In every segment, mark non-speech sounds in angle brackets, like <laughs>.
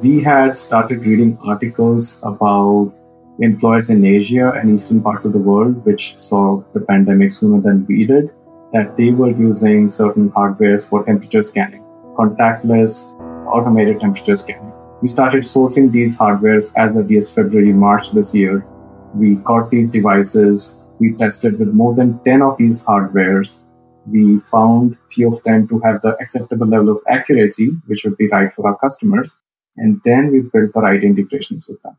we had started reading articles about employers in Asia and eastern parts of the world, which saw the pandemic sooner than we did, that they were using certain hardwares for temperature scanning, contactless, automated temperature scanning. We started sourcing these hardwares as early as February, March this year. We got these devices. We tested with more than 10 of these hardwares. We found few of them to have the acceptable level of accuracy, which would be right for our customers. And then we built the right integrations with them.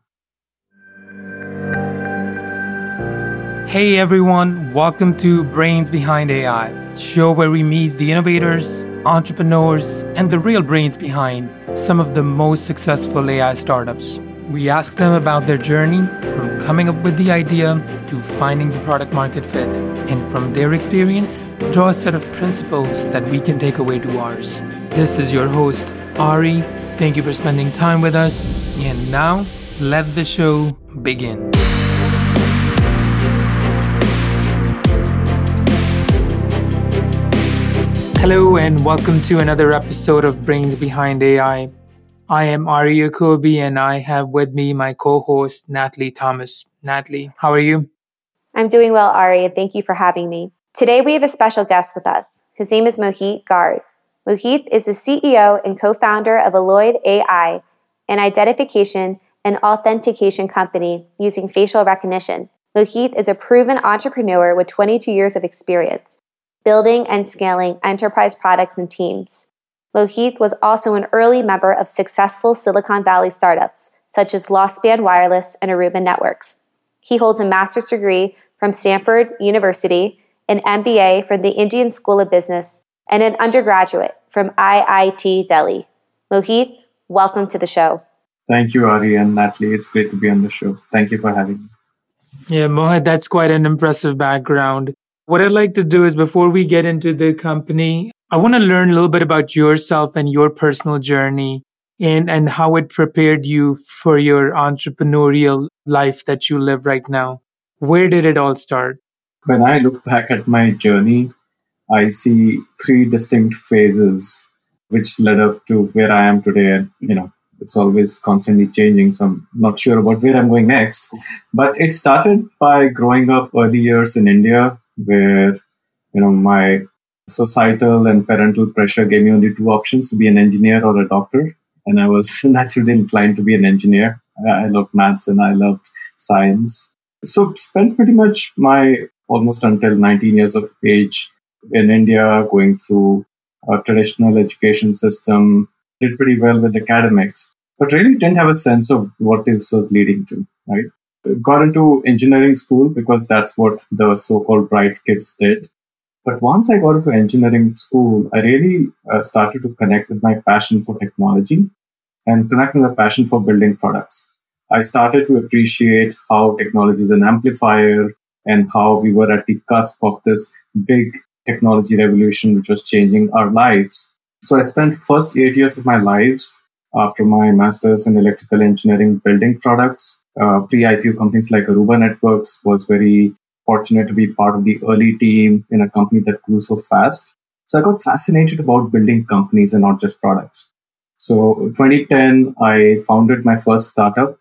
Hey everyone, welcome to Brains Behind AI, show where we meet the innovators, entrepreneurs, and the real brains behind some of the most successful AI startups. We ask them about their journey from coming up with the idea to finding the product market fit, and from their experience, draw a set of principles that we can take away to ours. This is your host, Ari. Thank you for spending time with us, and now let the show begin. Hello, and welcome to another episode of Brains Behind AI. I am Ari Yacobi, and I have with me my co host, Natalie Thomas. Natalie, how are you? I'm doing well, Ari, and thank you for having me. Today, we have a special guest with us. His name is Mohit Garg. Mohit is the CEO and co founder of Oloid AI, an identification and authentication company using facial recognition. Mohit is a proven entrepreneur with 22 years of experience building and scaling enterprise products and teams. Mohit was also an early member of successful Silicon Valley startups such as Lospan Wireless and Aruba Networks. He holds a master's degree from Stanford University, an MBA from the Indian School of Business, and an undergraduate from IIT Delhi. Mohit, welcome to the show. Thank you, Ari and Natalie. It's great to be on the show. Thank you for having me. Yeah, Mohit, that's quite an impressive background. What I'd like to do is before we get into the company, I want to learn a little bit about yourself and your personal journey and, and how it prepared you for your entrepreneurial life that you live right now. Where did it all start? When I look back at my journey, I see three distinct phases which led up to where I am today. And, you know, it's always constantly changing, so I'm not sure about where I'm going next. But it started by growing up early years in India where you know my societal and parental pressure gave me only two options to be an engineer or a doctor and i was <laughs> naturally inclined to be an engineer i loved maths and i loved science so spent pretty much my almost until 19 years of age in india going through a traditional education system did pretty well with academics but really didn't have a sense of what this was leading to right got into engineering school because that's what the so-called bright kids did. But once I got into engineering school, I really uh, started to connect with my passion for technology and connect with my passion for building products. I started to appreciate how technology is an amplifier and how we were at the cusp of this big technology revolution which was changing our lives. So I spent first eight years of my lives after my master's in electrical engineering building products uh, pre-IPO companies like Aruba Networks was very fortunate to be part of the early team in a company that grew so fast. So I got fascinated about building companies and not just products. So 2010, I founded my first startup.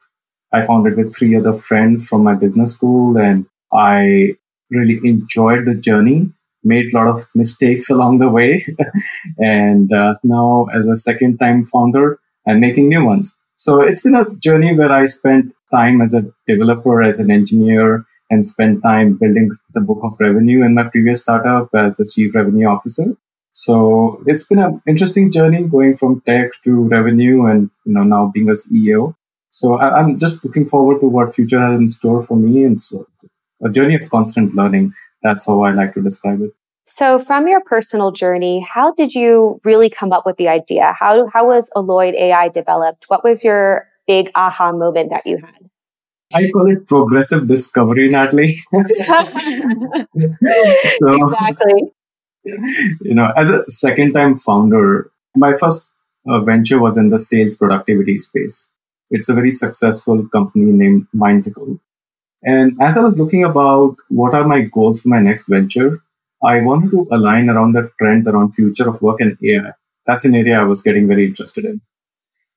I founded with three other friends from my business school and I really enjoyed the journey, made a lot of mistakes along the way. <laughs> and uh, now as a second time founder, I'm making new ones. So it's been a journey where I spent time as a developer, as an engineer, and spent time building the book of revenue in my previous startup as the chief revenue officer. So it's been an interesting journey going from tech to revenue and you know now being a CEO. So I, am just looking forward to what future has in store for me and so a journey of constant learning. That's how I like to describe it. So, from your personal journey, how did you really come up with the idea? How, how was Oloid AI developed? What was your big aha moment that you had? I call it progressive discovery, Natalie. <laughs> <laughs> so, exactly. You know, as a second time founder, my first uh, venture was in the sales productivity space. It's a very successful company named Mindtickle. And as I was looking about what are my goals for my next venture, I wanted to align around the trends around future of work and AI. That's an area I was getting very interested in.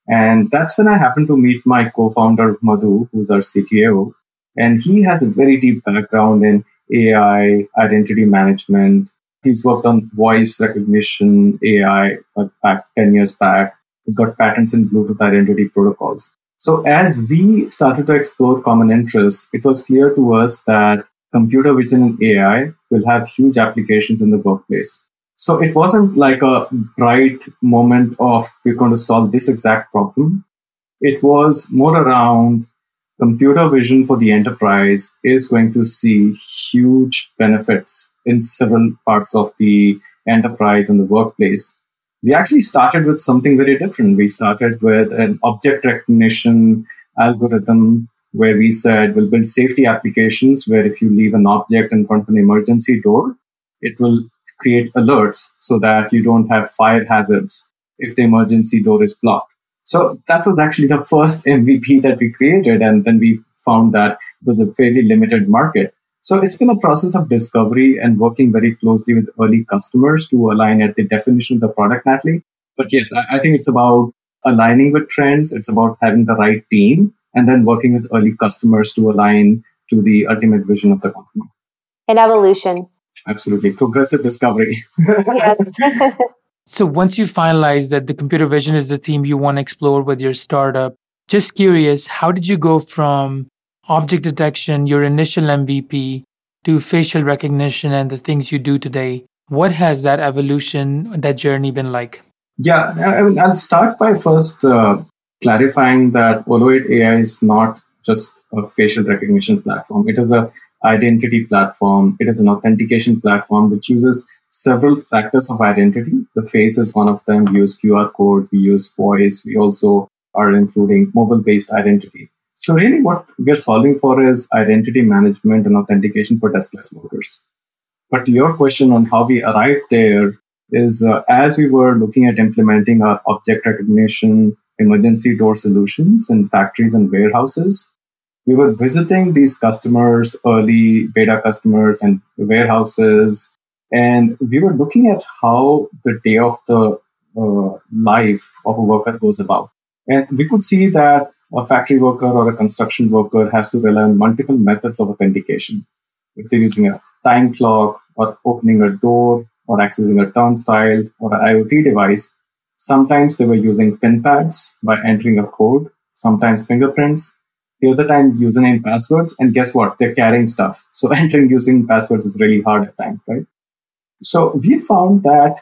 And that's when I happened to meet my co-founder Madhu, who's our CTO, and he has a very deep background in AI, identity management. He's worked on voice recognition, AI, back 10 years back. He's got patents in Bluetooth identity protocols. So as we started to explore common interests, it was clear to us that computer vision and AI will have huge applications in the workplace. So it wasn't like a bright moment of we're going to solve this exact problem. It was more around computer vision for the enterprise is going to see huge benefits in several parts of the enterprise and the workplace. We actually started with something very different. We started with an object recognition algorithm where we said we'll build safety applications where if you leave an object in front of an emergency door, it will create alerts so that you don't have fire hazards if the emergency door is blocked. So that was actually the first <laughs> MVP that we created. And then we found that it was a fairly limited market. So it's been a process of discovery and working very closely with early customers to align at the definition of the product, Natalie. But yes, I, I think it's about aligning with trends. It's about having the right team and then working with early customers to align to the ultimate vision of the company. And evolution. Absolutely. Progressive discovery. yes. <laughs> <laughs> So once you finalize that the computer vision is the theme you want to explore with your startup, just curious, how did you go from object detection, your initial MVP, to facial recognition and the things you do today? What has that evolution, that journey been like? Yeah, I mean, I'll start by first uh, clarifying that Oloid AI is not just a facial recognition platform. It is a identity platform. It is an authentication platform which uses several factors of identity. The face is one of them. We use QR codes, we use voice, we also are including mobile based identity. So, really, what we're solving for is identity management and authentication for deskless workers. But your question on how we arrived there is uh, as we were looking at implementing our object recognition emergency door solutions in factories and warehouses, we were visiting these customers, early beta customers and warehouses, and we were looking at how the day of the uh, life of a worker goes about. And we could see that a factory worker or a construction worker has to rely on multiple methods of authentication. If they're using a time clock or opening a door or accessing a turnstile or an IoT device, sometimes they were using pin pads by entering a code, sometimes fingerprints, the other time username passwords, and guess what? They're carrying stuff. So <laughs> entering using passwords is really hard at times, right? So we found that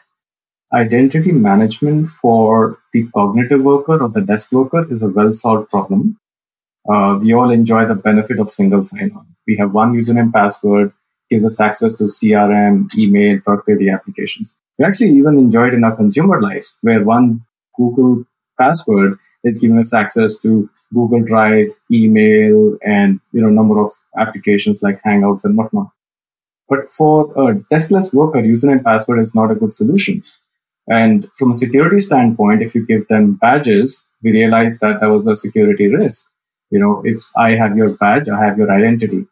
identity management for the cognitive worker or the desk worker is a well solved problem. Uh, we all enjoy the benefit of single sign on. We have one username password, gives us access to CRM, email, productivity applications. We actually even enjoy it in our consumer lives, where one Google password is giving us access to Google Drive, email, and you know number of applications like Hangouts and whatnot. But for a deskless worker, username password is not a good solution. And from a security standpoint, if you give them badges, we realize that there was a security risk. You know, if I have your badge, I have your identity.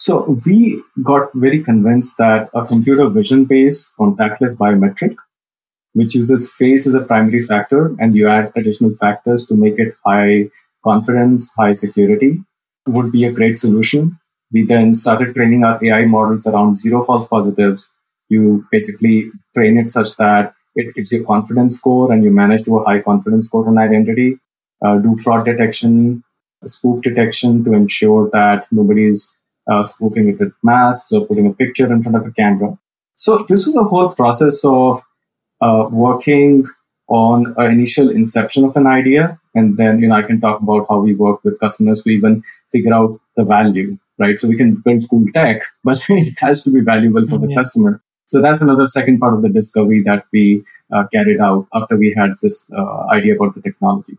So we got very convinced that a computer vision based contactless biometric, which uses face as a primary factor, and you add additional factors to make it high confidence, high security, would be a great solution. We then started training our AI models around zero false positives. You basically train it such that it gives you a confidence score and you manage to a high confidence score on identity. Uh, do fraud detection, spoof detection to ensure that nobody's uh, spoofing it with masks or putting a picture in front of a camera. So this was a whole process of uh, working on an initial inception of an idea, and then you know I can talk about how we work with customers to even figure out the value right? So we can build cool tech, but <laughs> it has to be valuable for the yeah. customer. So that's another second part of the discovery that we uh, carried out after we had this uh, idea about the technology.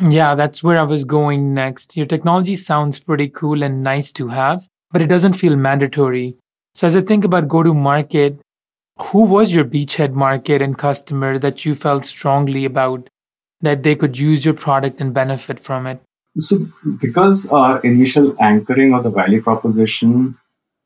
Yeah, that's where I was going next. Your technology sounds pretty cool and nice to have, but it doesn't feel mandatory. So as I think about go to market, who was your beachhead market and customer that you felt strongly about that they could use your product and benefit from it? So, because our initial anchoring of the value proposition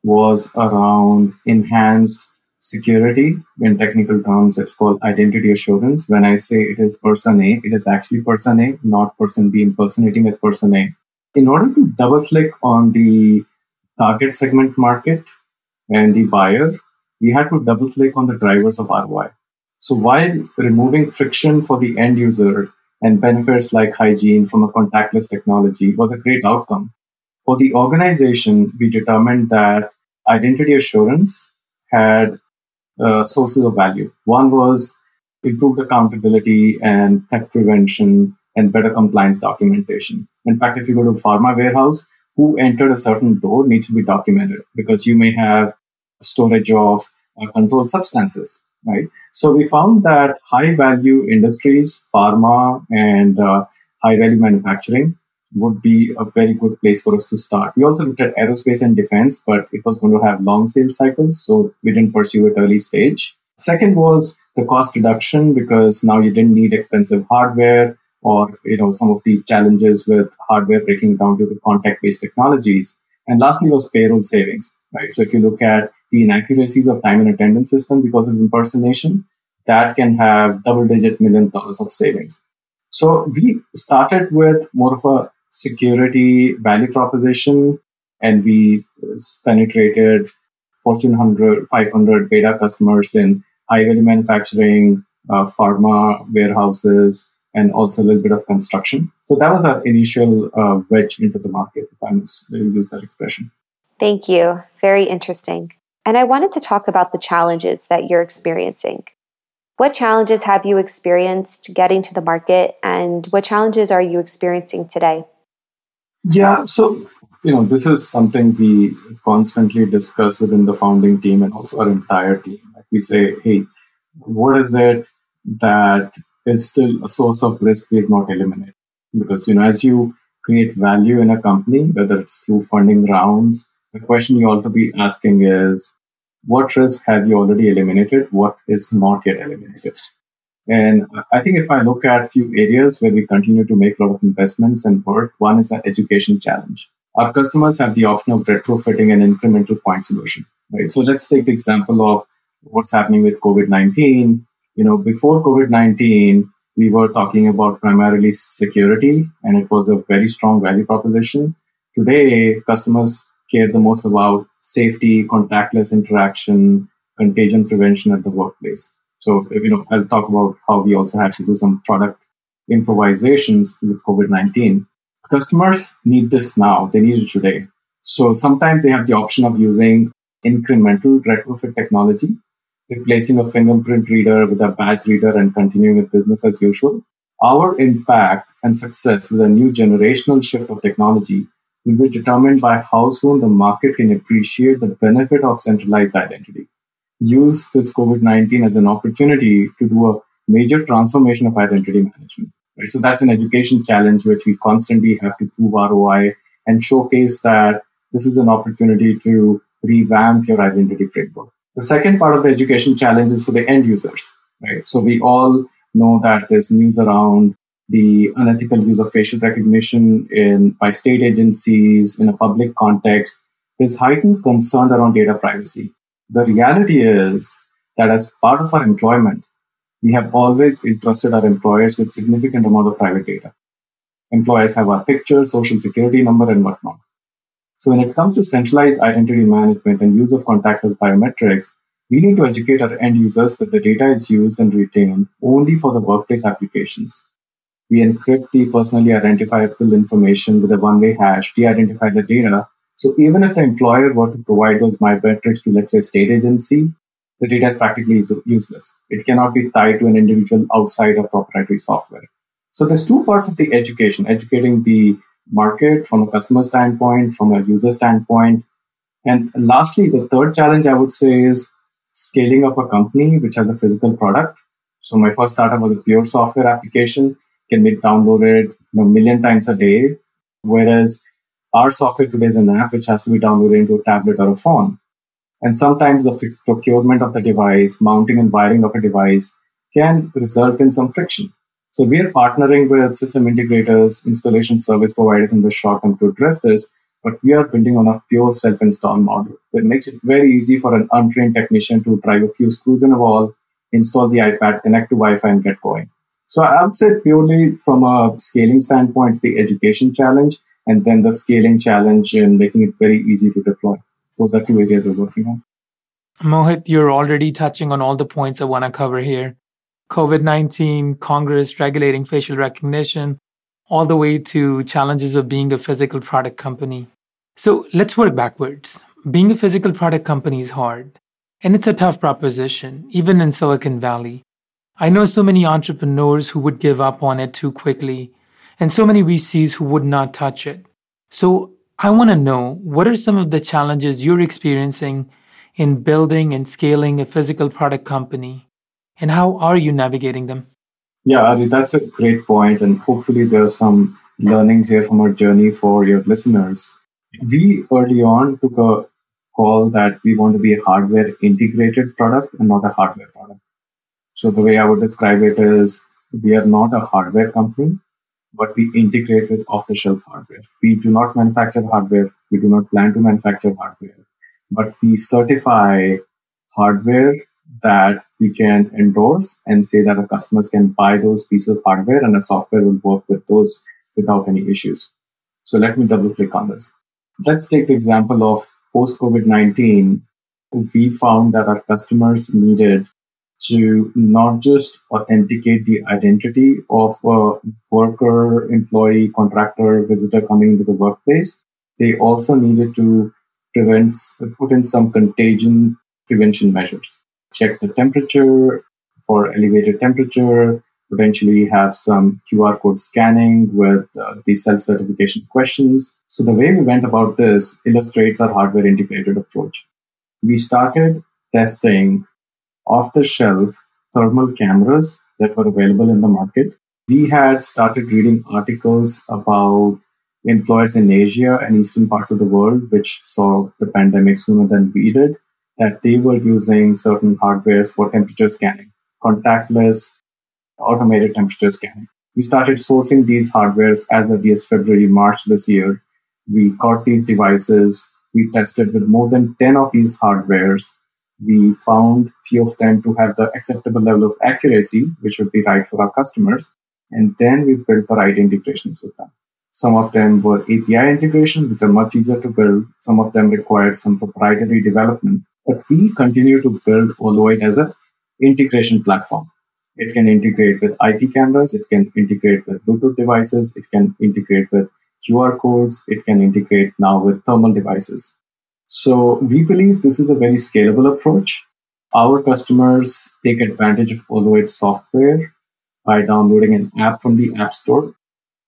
was around enhanced security. In technical terms, it's called identity assurance. When I say it is person A, it is actually person A, not person B impersonating as person A. In order to double click on the target segment market and the buyer, we had to double click on the drivers of ROI. So while removing friction for the end user and benefits like hygiene from a contactless technology was a great outcome, for the organization, we determined that identity assurance had uh, sources of value. One was improved accountability and theft prevention and better compliance documentation. In fact, if you go to a pharma warehouse, who entered a certain door needs to be documented because you may have storage of uh, controlled substances, right? So we found that high value industries, pharma and uh, high value manufacturing would be a very good place for us to start. We also looked at aerospace and defense, but it was going to have long sales cycles, so we didn't pursue it early stage. Second was the cost reduction because now you didn't need expensive hardware or you know some of the challenges with hardware breaking down due to contact-based technologies. And lastly was payroll savings, right? So if you look at the inaccuracies of time and attendance system because of impersonation, that can have double-digit million dollars of savings. So we started with more of a security value proposition, and we penetrated Fortune 100, 500 beta customers in high value manufacturing, uh, pharma warehouses, and also a little bit of construction. So that was our initial uh, wedge into the market, if I must use that expression. Thank you. Very interesting. And I wanted to talk about the challenges that you're experiencing. What challenges have you experienced getting to the market, and what challenges are you experiencing today? Yeah, so you know, this is something we constantly discuss within the founding team and also our entire team. Like we say, hey, what is it that is still a source of risk we have not eliminated? Because you know, as you create value in a company, whether it's through funding rounds, the question you ought to be asking is, what risk have you already eliminated? What is not yet eliminated? And I think if I look at a few areas where we continue to make a lot of investments and work, one is an education challenge. Our customers have the option of retrofitting an incremental point solution, right? So let's take the example of what's happening with COVID-19. You know, before COVID-19, we were talking about primarily security and it was a very strong value proposition. Today, customers care the most about safety, contactless interaction, contagion prevention at the workplace. So, you know, I'll talk about how we also had to do some product improvisations with COVID 19. Customers need this now, they need it today. So sometimes they have the option of using incremental retrofit technology, replacing a fingerprint reader with a badge reader and continuing with business as usual. Our impact and success with a new generational shift of technology will be determined by how soon the market can appreciate the benefit of centralized identity use this COVID 19 as an opportunity to do a major transformation of identity management. Right? So that's an education challenge which we constantly have to prove ROI and showcase that this is an opportunity to revamp your identity framework. The second part of the education challenge is for the end users. Right? So we all know that there's news around the unethical use of facial recognition in by state agencies in a public context. There's heightened concern around data privacy. The reality is that as part of our employment, we have always entrusted our employers with significant amount of private data. Employers have our picture, social security number, and whatnot. So when it comes to centralized identity management and use of contactless biometrics, we need to educate our end users that the data is used and retained only for the workplace applications. We encrypt the personally identifiable information with a one-way hash, de-identify the data, so even if the employer were to provide those biometrics to, let's say, a state agency, the data is practically useless. It cannot be tied to an individual outside of proprietary software. So there's two parts of the education, educating the market from a customer standpoint, from a user standpoint. And lastly, the third challenge I would say is scaling up a company which has a physical product. So my first startup was a pure software application, can be downloaded a million times a day. Whereas our software today is an app which has to be downloaded into a tablet or a phone. And sometimes the procurement of the device, mounting and wiring of a device can result in some friction. So we are partnering with system integrators, installation service providers in the short term to address this. but we are building on a pure self-install model. that makes it very easy for an untrained technician to drive a few screws in a wall, install the iPad, connect to Wi-Fi, and get going. So I would say purely from a scaling standpoint, it's the education challenge, and then the scaling challenge and making it very easy to deploy. Those are two areas we're working on. Mohit, you're already touching on all the points I want to cover here. COVID 19, Congress regulating facial recognition, all the way to challenges of being a physical product company. So let's work backwards. Being a physical product company is hard, and it's a tough proposition, even in Silicon Valley. I know so many entrepreneurs who would give up on it too quickly, and so many VCs who would not touch it. So I want to know what are some of the challenges you're experiencing in building and scaling a physical product company, and how are you navigating them? Yeah, Ari, that's a great point, and hopefully there are some learnings here from our journey for your listeners. We early on took a call that we want to be a hardware integrated product and not a hardware product. So the way I would describe it is we are not a hardware company, but we integrate with off the shelf hardware. We do not manufacture hardware. We do not plan to manufacture hardware, but we certify hardware that we can endorse and say that our customers can buy those pieces of hardware and the software will work with those without any issues. So let me double click on this. Let's take the example of post COVID 19. We found that our customers needed to not just authenticate the identity of a worker, employee, contractor, visitor coming into the workplace, they also needed to prevent, put in some contagion prevention measures check the temperature for elevated temperature, potentially have some QR code scanning with uh, the self certification questions. So, the way we went about this illustrates our hardware integrated approach. We started testing off the shelf thermal cameras that were available in the market. We had started reading articles about employers in Asia and eastern parts of the world, which saw the pandemic sooner than we did that they were using certain hardwares for temperature scanning, contactless, automated temperature scanning. We started sourcing these hardwares as early as February, March this year. We got these devices. We tested with more than 10 of these hardwares. We found few of them to have the acceptable level of accuracy, which would be right for our customers. And then we built the right integrations with them. Some of them were API integration, which are much easier to build. Some of them required some proprietary development. But we continue to build Oloid as an integration platform. It can integrate with IP cameras, it can integrate with Bluetooth devices, it can integrate with QR codes, it can integrate now with thermal devices. So we believe this is a very scalable approach. Our customers take advantage of Oloid software by downloading an app from the App Store.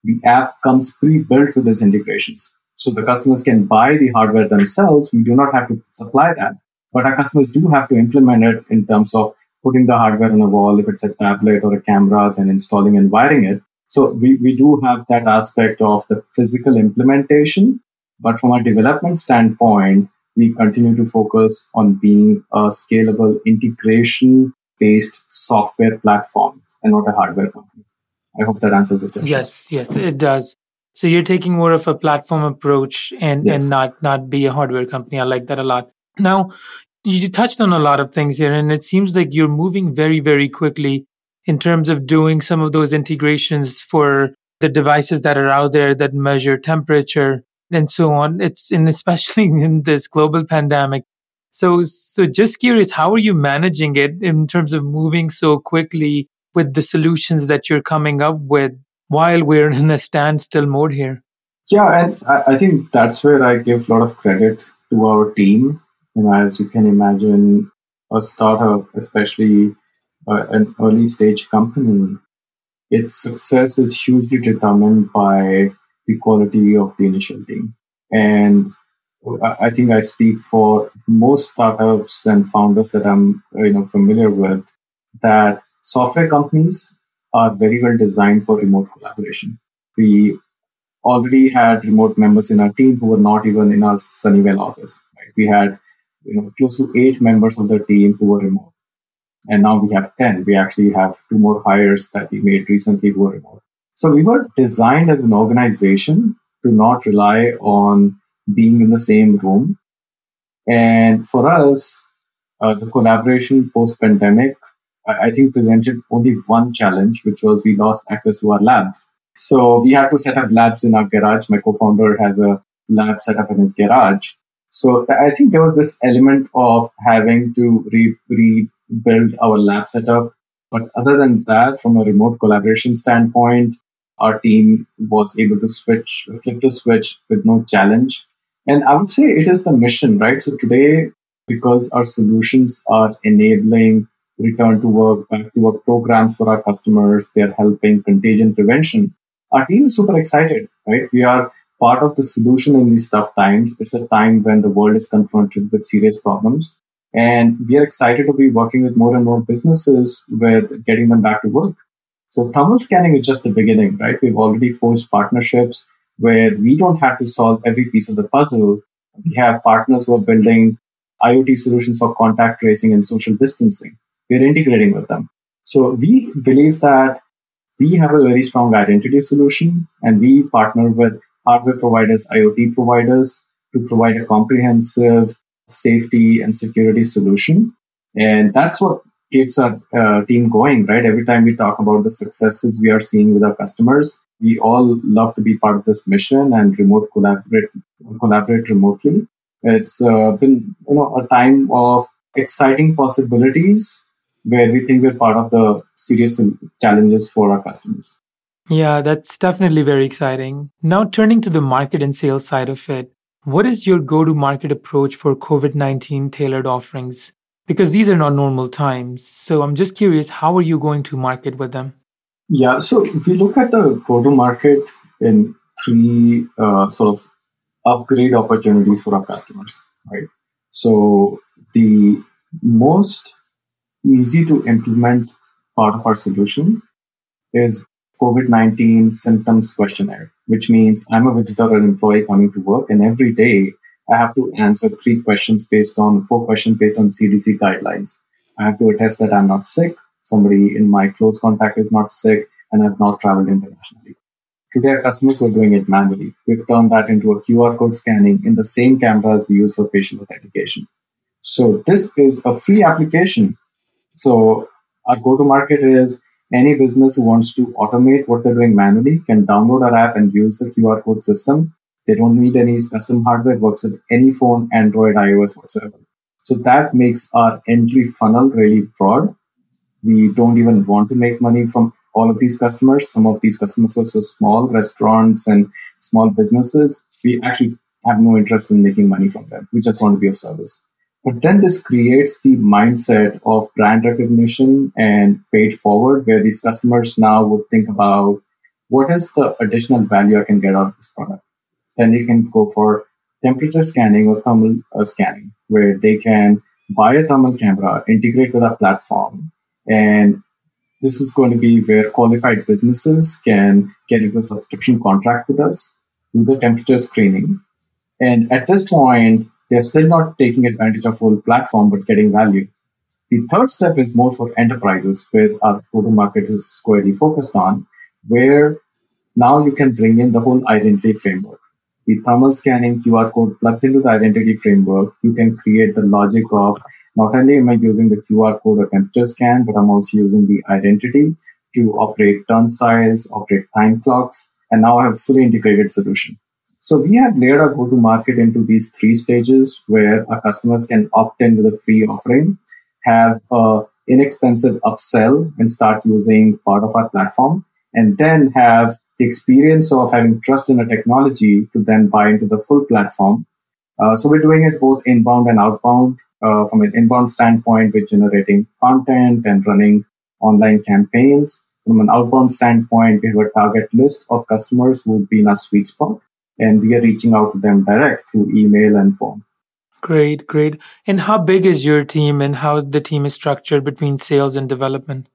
The app comes pre-built with these integrations. So the customers can buy the hardware themselves. We do not have to supply that. But our customers do have to implement it in terms of putting the hardware on a wall, if it's a tablet or a camera, then installing and wiring it. So we, we do have that aspect of the physical implementation. But from a development standpoint, we continue to focus on being a scalable integration based software platform and not a hardware company. I hope that answers the question. Yes, yes, it does. So you're taking more of a platform approach and, yes. and not not be a hardware company. I like that a lot. Now, you touched on a lot of things here, and it seems like you're moving very, very quickly in terms of doing some of those integrations for the devices that are out there that measure temperature and so on. It's and especially <laughs> in this global pandemic. So, so just curious, how are you managing it in terms of moving so quickly with the solutions that you're coming up with while we're in a standstill mode here? Yeah, and I think that's where I give a lot of credit to our team you know, as you can imagine, a startup, especially uh, an early stage company, its success is hugely determined by the quality of the initial team. And I think I speak for most startups and founders that I'm you know familiar with that software companies are very well designed for remote collaboration. We already had remote members in our team who were not even in our Sunnyvale office. Right? We had you know, close to eight members of the team who were remote. And now we have 10. We actually have two more hires that we made recently who are remote. So we were designed as an organization to not rely on being in the same room. And for us, uh, the collaboration post pandemic, I, I think presented only one challenge, which was we lost access to our lab. So we had to set up labs in our garage. My co-founder has a lab set up in his garage. So I think there was this element of having to re- rebuild our lab setup. But other than that, from a remote collaboration standpoint, our team was able to switch, flip the switch with no challenge. And I would say it is the mission, right? So today, because our solutions are enabling return to work, back to work programs for our customers, they're helping contagion prevention. Our team is super excited, right? We are part of the solution in these tough times. It's a time when the world is confronted with serious problems. And we are excited to be working with more and more businesses with getting them back to work. So thermal scanning is just the beginning, right? We've already forged partnerships where we don't have to solve every piece of the puzzle. We have partners who are building IoT solutions for contact tracing and social distancing. We're integrating with them. So we believe that we have a very strong identity solution and we partner with hardware providers, IoT providers to provide a comprehensive safety and security solution. And that's what keeps our uh, team going, right? Every time we talk about the successes we are seeing with our customers, we all love to be part of this mission and remote collaborate, collaborate remotely. It's uh, been, you know, a time of exciting possibilities where we think we're part of the serious challenges for our customers. Yeah, that's definitely very exciting. Now, turning to the market and sales side of it, what is your go to market approach for COVID 19 tailored offerings? Because these are not normal times. So I'm just curious, how are you going to market with them? Yeah, so if we look at the go to market in three uh, sort of upgrade opportunities for our customers, right? So the most easy to implement part of our solution is COVID 19 symptoms questionnaire, which means I'm a visitor or employee coming to work, and every day I have to answer three questions based on four questions based on CDC guidelines. I have to attest that I'm not sick, somebody in my close contact is not sick, and I've not traveled internationally. Today, our customers were doing it manually. We've turned that into a QR code scanning in the same cameras we use for facial authentication. So, this is a free application. So, our go to market is any business who wants to automate what they're doing manually can download our app and use the QR code system. They don't need any custom hardware, It works with any phone, Android, iOS, whatsoever. So that makes our entry funnel really broad. We don't even want to make money from all of these customers. Some of these customers are so small, restaurants and small businesses. We actually have no interest in making money from them. We just want to be of service. But then this creates the mindset of brand recognition and paid forward, where these customers now would think about what is the additional value I can get out of this product. Then they can go for temperature scanning or thermal uh, scanning, where they can buy a thermal camera, integrate with our platform, and this is going to be where qualified businesses can get into a subscription contract with us, do the temperature screening. And at this point, they're still not taking advantage of full platform, but getting value. The third step is more for enterprises, where our go-to-market is squarely focused on, where now you can bring in the whole identity framework. The thermal scanning QR code plugs into the identity framework. You can create the logic of not only am I using the QR code or temperature scan, but I'm also using the identity to operate turnstiles, operate time clocks, and now I have a fully integrated solution. So we have layered our go to market into these three stages where our customers can opt in with a free offering, have a inexpensive upsell and start using part of our platform, and then have the experience of having trust in a technology to then buy into the full platform. Uh, so we're doing it both inbound and outbound. Uh, from an inbound standpoint, we're generating content and running online campaigns. From an outbound standpoint, we have a target list of customers who would be in our sweet spot and we are reaching out to them direct through email and phone. Great, great. And how big is your team and how the team is structured between sales and development?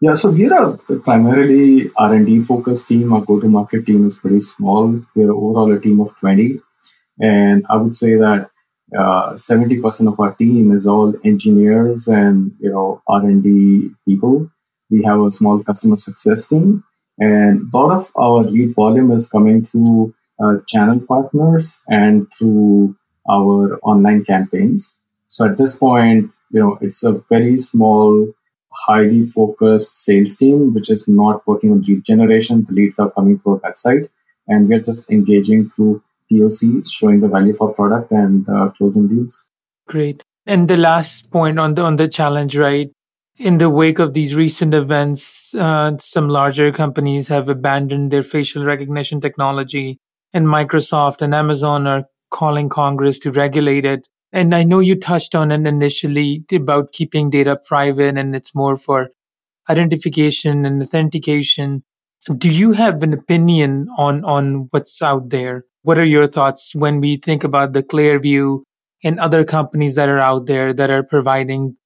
Yeah, so we're a primarily R&D focused team. Our go-to-market team is pretty small. We're overall a team of 20. And I would say that uh, 70% of our team is all engineers and, you know, R&D people. We have a small customer success team. And a lot of our lead volume is coming through uh, channel partners and through our online campaigns. So at this point, you know, it's a very small, highly focused sales team, which is not working on lead generation. The leads are coming through our website, and we're just engaging through POCs, showing the value of our product and uh, closing deals. Great. And the last point on the on the challenge, right? In the wake of these recent events, uh, some larger companies have abandoned their facial recognition technology, and Microsoft and Amazon are calling Congress to regulate it. And I know you touched on it initially about keeping data private and it's more for identification and authentication. Do you have an opinion on, on what's out there? What are your thoughts when we think about the Clearview and other companies that are out there that are providing,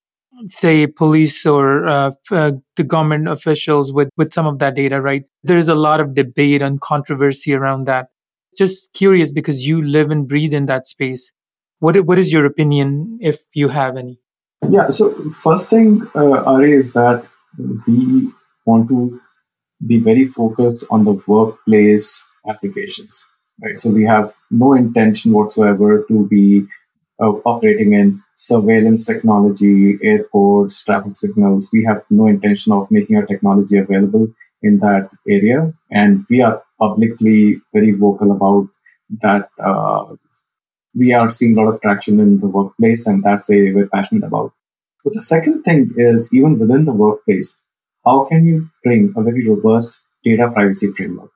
say, police or uh, uh, the government officials with, with some of that data, right? There's a lot of debate and controversy around that. Just curious because you live and breathe in that space. What what is your opinion, if you have any? Yeah. So first thing, uh, Ari, is that we want to be very focused on the workplace applications, right? So we have no intention whatsoever to be uh, operating in surveillance technology, airports, traffic signals. We have no intention of making our technology available in that area, and we are publicly very vocal about that uh, we are seeing a lot of traction in the workplace, and that's a we're passionate about. But the second thing is even within the workplace, how can you bring a very robust data privacy framework?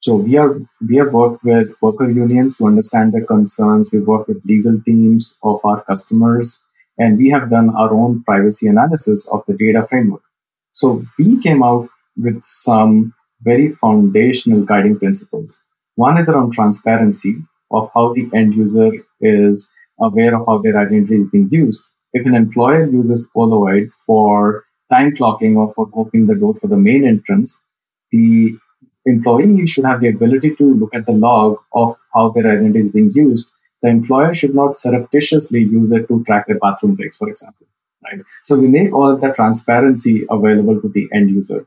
So we are we have worked with worker unions to understand their concerns. We've worked with legal teams of our customers, and we have done our own privacy analysis of the data framework. So we came out with some very foundational guiding principles. One is around transparency, of how the end user is aware of how their identity is being used. If an employer uses Oloid for time clocking or for opening the door for the main entrance, the employee should have the ability to look at the log of how their identity is being used. The employer should not surreptitiously use it to track their bathroom breaks, for example. Right? So we make all of that transparency available to the end user.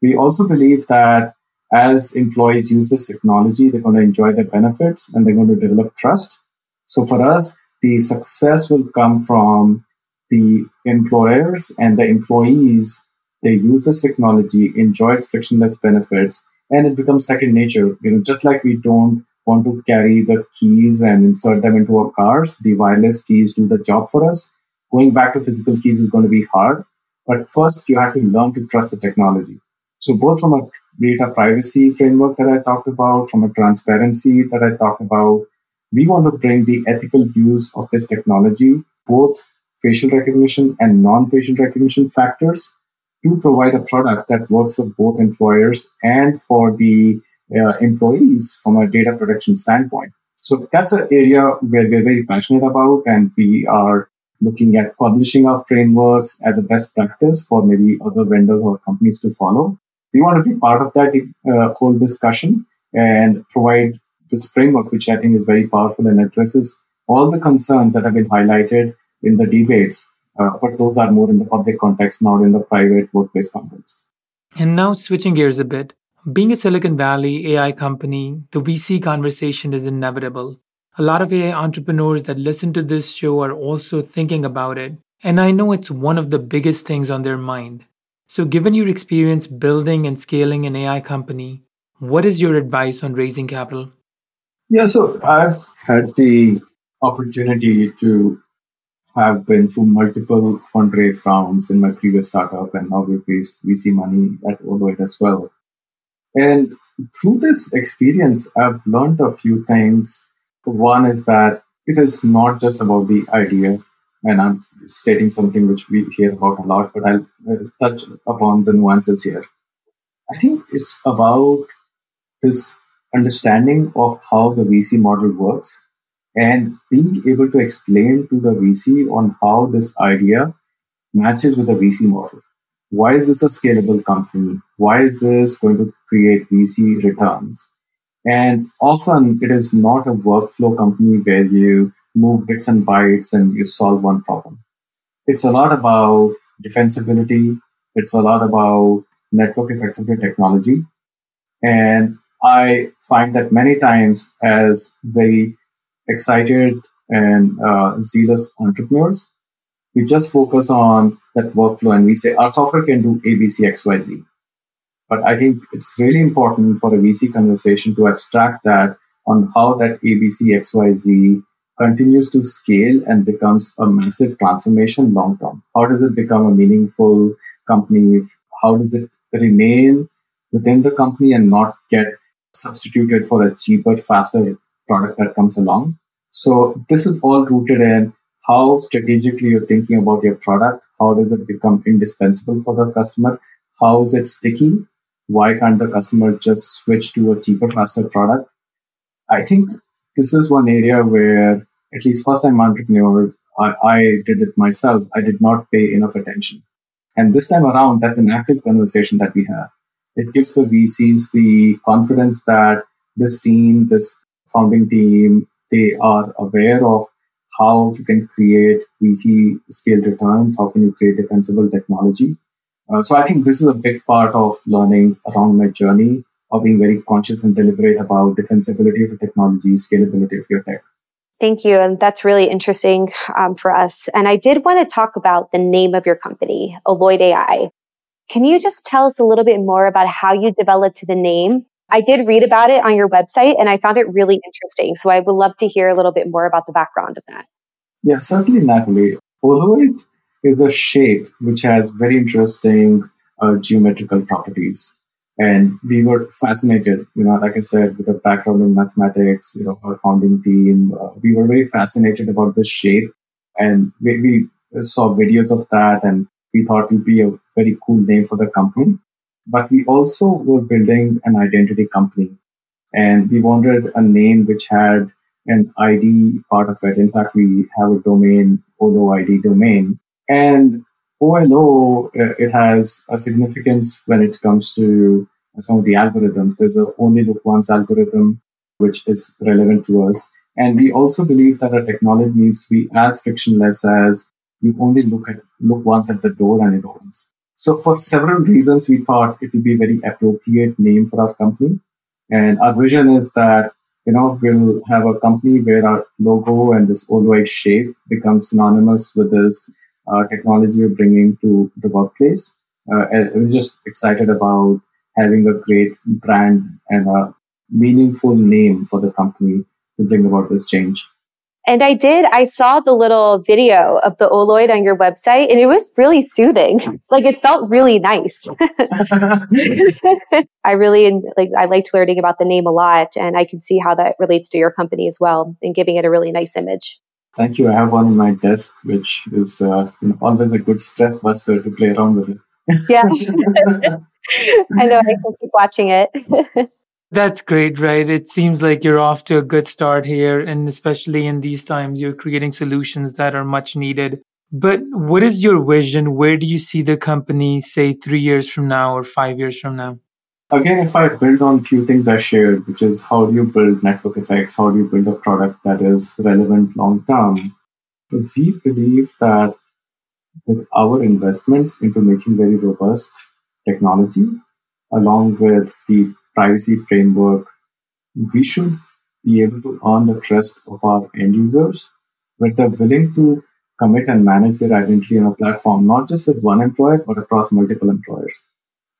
We also believe that as employees use this technology, they're going to enjoy the benefits and they're going to develop trust. So for us, the success will come from the employers and the employees. They use this technology, enjoy its frictionless benefits, and it becomes second nature. You know, just like we don't want to carry the keys and insert them into our cars, the wireless keys do the job for us. Going back to physical keys is going to be hard, but first you have to learn to trust the technology. So both from a data privacy framework that I talked about, from a transparency that I talked about. We want to bring the ethical use of this technology, both facial recognition and non facial recognition factors, to provide a product that works for both employers and for the uh, employees from a data protection standpoint. So that's an area where we're very passionate about, and we are looking at publishing our frameworks as a best practice for maybe other vendors or companies to follow we want to be part of that uh, whole discussion and provide this framework, which I think is very powerful and addresses all the concerns that have been highlighted in the debates. Uh, but those are more in the public context, not in the private workplace context. And now, switching gears a bit, being a Silicon Valley AI company, the VC conversation is inevitable. A lot of AI entrepreneurs that listen to this show are also thinking about it. And I know it's one of the biggest things on their mind. So, given your experience building and scaling an AI company, what is your advice on raising capital? Yeah, so I've had the opportunity to have been through multiple fundraise rounds in my previous startup, and now we've raised VC money at Oloid as well. And through this experience, I've learned a few things. One is that it is not just about the idea, and I'm stating something which we hear about a lot, but I'll uh, touch upon the nuances here. I think it's about this understanding of how the VC model works and being able to explain to the VC on how this idea matches with the VC model. Why is this a scalable company? Why is this going to create VC returns? And often it is not a workflow company where you move bits and bytes and you solve one problem it's a lot about defensibility. It's a lot about network effects of your technology. And I find that many times as very excited and uh, zealous entrepreneurs, we just focus on that workflow and we say our software can do A, B, C, X, Y, Z. But I think it's really important for a VC conversation to abstract that on how that A, B, C, X, Y, Z continues to scale and becomes a massive transformation long term. How does it become a meaningful company? How does it remain within the company and not get substituted for a cheaper, faster product that comes along? So this is all rooted in how strategically you're thinking about your product. How does it become indispensable for the customer? How is it sticky? Why can't the customer just switch to a cheaper, faster product? I think this is one area where, at least first time entrepreneurs, I, I did it myself. I did not pay enough attention. And this time around, that's an active conversation that we have. It gives the VCs the confidence that this team, this founding team, they are aware of how you can create VC scale returns, how can you create defensible technology. Uh, so I think this is a big part of learning around my journey of being very conscious and deliberate about defensibility of the technology, scalability of your tech. Thank you. And that's really interesting um, for us. And I did want to talk about the name of your company, Oloid AI. Can you just tell us a little bit more about how you developed the name I did read about it on your website and I found it really interesting. So I would love to hear a little bit more about the background of that. Yeah, certainly, Natalie. Oloid is a shape which has very interesting uh, geometrical properties. And we were fascinated, you know, like I said, with a background in mathematics, you know, our founding team, uh, we were very fascinated about this shape. And we, we saw videos of that and we thought it would be a very cool name for the company but we also were building an identity company and we wanted a name which had an ID part of it. In fact, we have a domain, OLO domain. And OLO, uh, it has a significance when it comes to some of the algorithms. There's a only look once algorithm, which is relevant to us. And we also believe that our technology needs to be as frictionless as you only look at look once at the door and it opens. So for several reasons, we thought it would be a very appropriate name for our company. And our vision is that, you know, we'll have a company where our logo and this Oloid shape becomes synonymous with this technology we're bringing to the workplace. Uh, we're just excited about having a great brand and a meaningful name for the company to bring about this change. And I did, I saw the little video of the Oloid on your website and it was really soothing. <laughs> Like it felt really nice. <laughs> I really like, I liked learning about the name a lot and I can see how that relates to your company as well and giving it a really nice image. Thank you. I have one on my desk, which is uh, you know, always a good stress buster to play around with it. yeah. <laughs> <laughs> I know. I can keep watching it. <laughs> That's great, right? It seems like you're off to a good start here. And especially in these times, you're creating solutions that are much needed. But what is your vision? Where do you see the company, say, three years from now or five years from now? Again, if I build on a few things I shared, which is how do you build network effects? How do you build a product that is relevant long term? We believe that with our investments into making very robust technology, along with the privacy framework, we should be able to earn the trust of our end users where they're willing to commit and manage their identity on a platform, not just with one employer, but across multiple employers.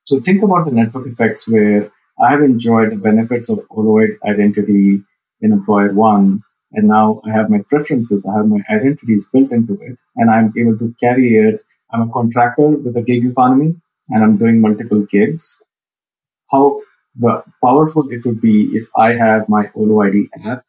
So think about the network effects where I have enjoyed the benefits of Oloid identity in employer one, and now I have my preferences, I have my identities built into it, and I'm able to carry it. I'm a contractor with a gig economy, and I'm doing multiple gigs. How powerful it would be if I have my OloID app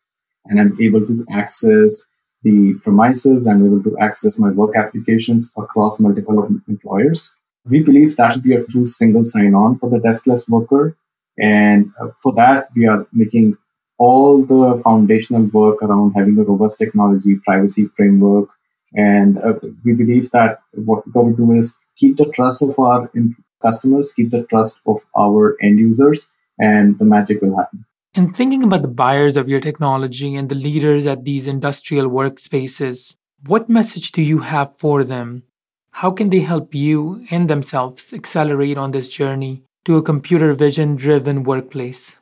and I'm able to access the premises, I'm able to access my work applications across multiple employers. We believe that should be a true single sign-on for the deskless worker. And uh, for that, we are making all the foundational work around having a robust technology, privacy framework. And uh, we believe that what we've got to do is keep the trust of our customers, keep the trust of our end users, and the magic will happen. And thinking about the buyers of your technology and the leaders at these industrial workspaces, what message do you have for them? How can they help you and themselves accelerate on this journey to a computer vision driven workplace?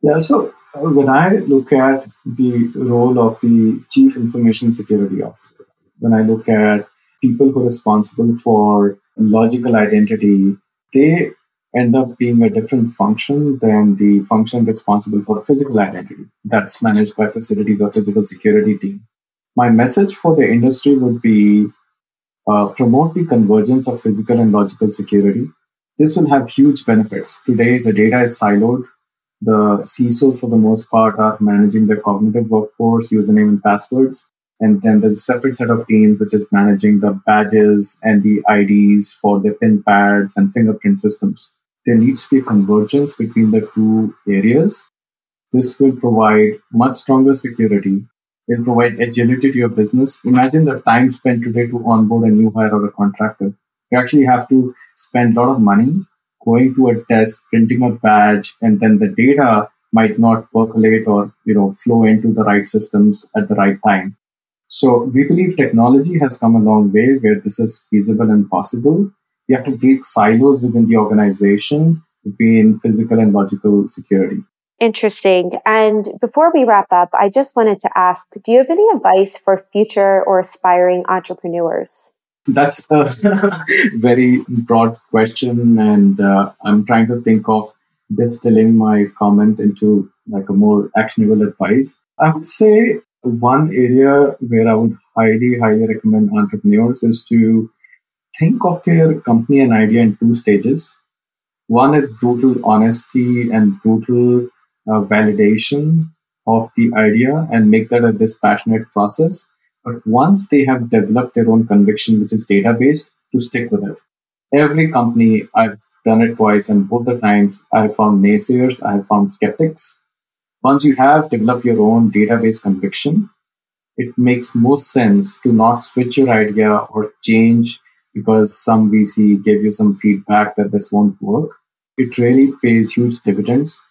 Yeah, so uh, when I look at the role of the chief information security officer, when I look at people who are responsible for logical identity, they end up being a different function than the function responsible for physical identity that's managed by facilities or physical security team. My message for the industry would be uh, promote the convergence of physical and logical security. This will have huge benefits. Today, the data is siloed. The CISOs, for the most part, are managing their cognitive workforce, username and passwords. And then there's a separate set of teams which is managing the badges and the IDs for the PIN pads and fingerprint systems. There needs to be a convergence between the two areas. This will provide much stronger security. It'll provide agility to your business. Imagine the time spent today to onboard a new hire or a contractor. You actually have to spend a lot of money going to a desk, printing a badge, and then the data might not percolate or you know flow into the right systems at the right time. So we believe technology has come a long way where this is feasible and possible. We have to break silos within the organization between physical and logical security. Interesting. And before we wrap up, I just wanted to ask do you have any advice for future or aspiring entrepreneurs? That's a <laughs> very broad question, and uh, I'm trying to think of distilling my comment into like a more actionable advice. I would say one area where I would highly, highly recommend entrepreneurs is to think of their company and idea in two stages. One is brutal honesty and brutal uh, validation of the idea and make that a dispassionate process. But once they have developed their own conviction, which is data based, to stick with it. Every company, I've done it twice, and both the times I have found naysayers, I have found skeptics once you have developed your own database conviction, it makes most sense to not switch your idea or change because some VC gave you some feedback that this won't work. It really pays huge dividends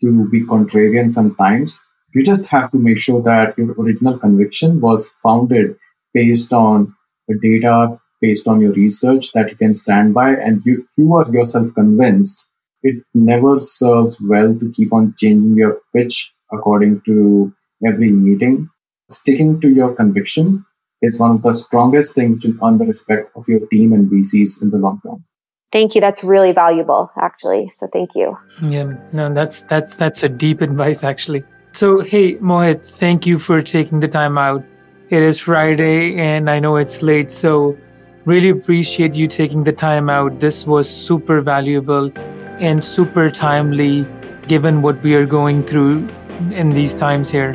to be contrarian sometimes. You just have to make sure that your original conviction was founded based on data, based on your research that you can stand by, and you, you are yourself convinced it never serves well to keep on changing your pitch according to every meeting. Sticking to your conviction is one of the strongest things to earn the respect of your team and VCs in the long term. Thank you. That's really valuable, actually. So thank you. Yeah, no, that's that's that's a deep advice, actually. So hey, Mohit, thank you for taking the time out. It is Friday, and I know it's late, so really appreciate you taking the time out. This was super valuable and super timely given what we are going through in these times here.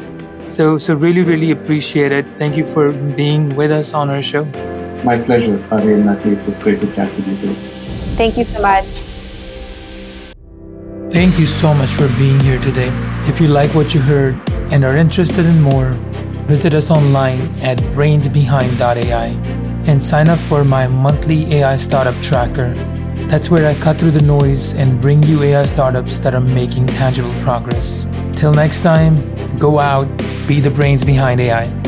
So, so really, really appreciate it. Thank you for being with us on our show. My pleasure, Hari and Natalie. It was great to chat with you today. Thank you so much. Thank you so much for being here today. If you like what you heard and are interested in more, visit us online at brainsbehind.ai and sign up for my monthly AI startup tracker that's where I cut through the noise and bring you AI startups that are making tangible progress. Till next time, go out, be the brains behind AI.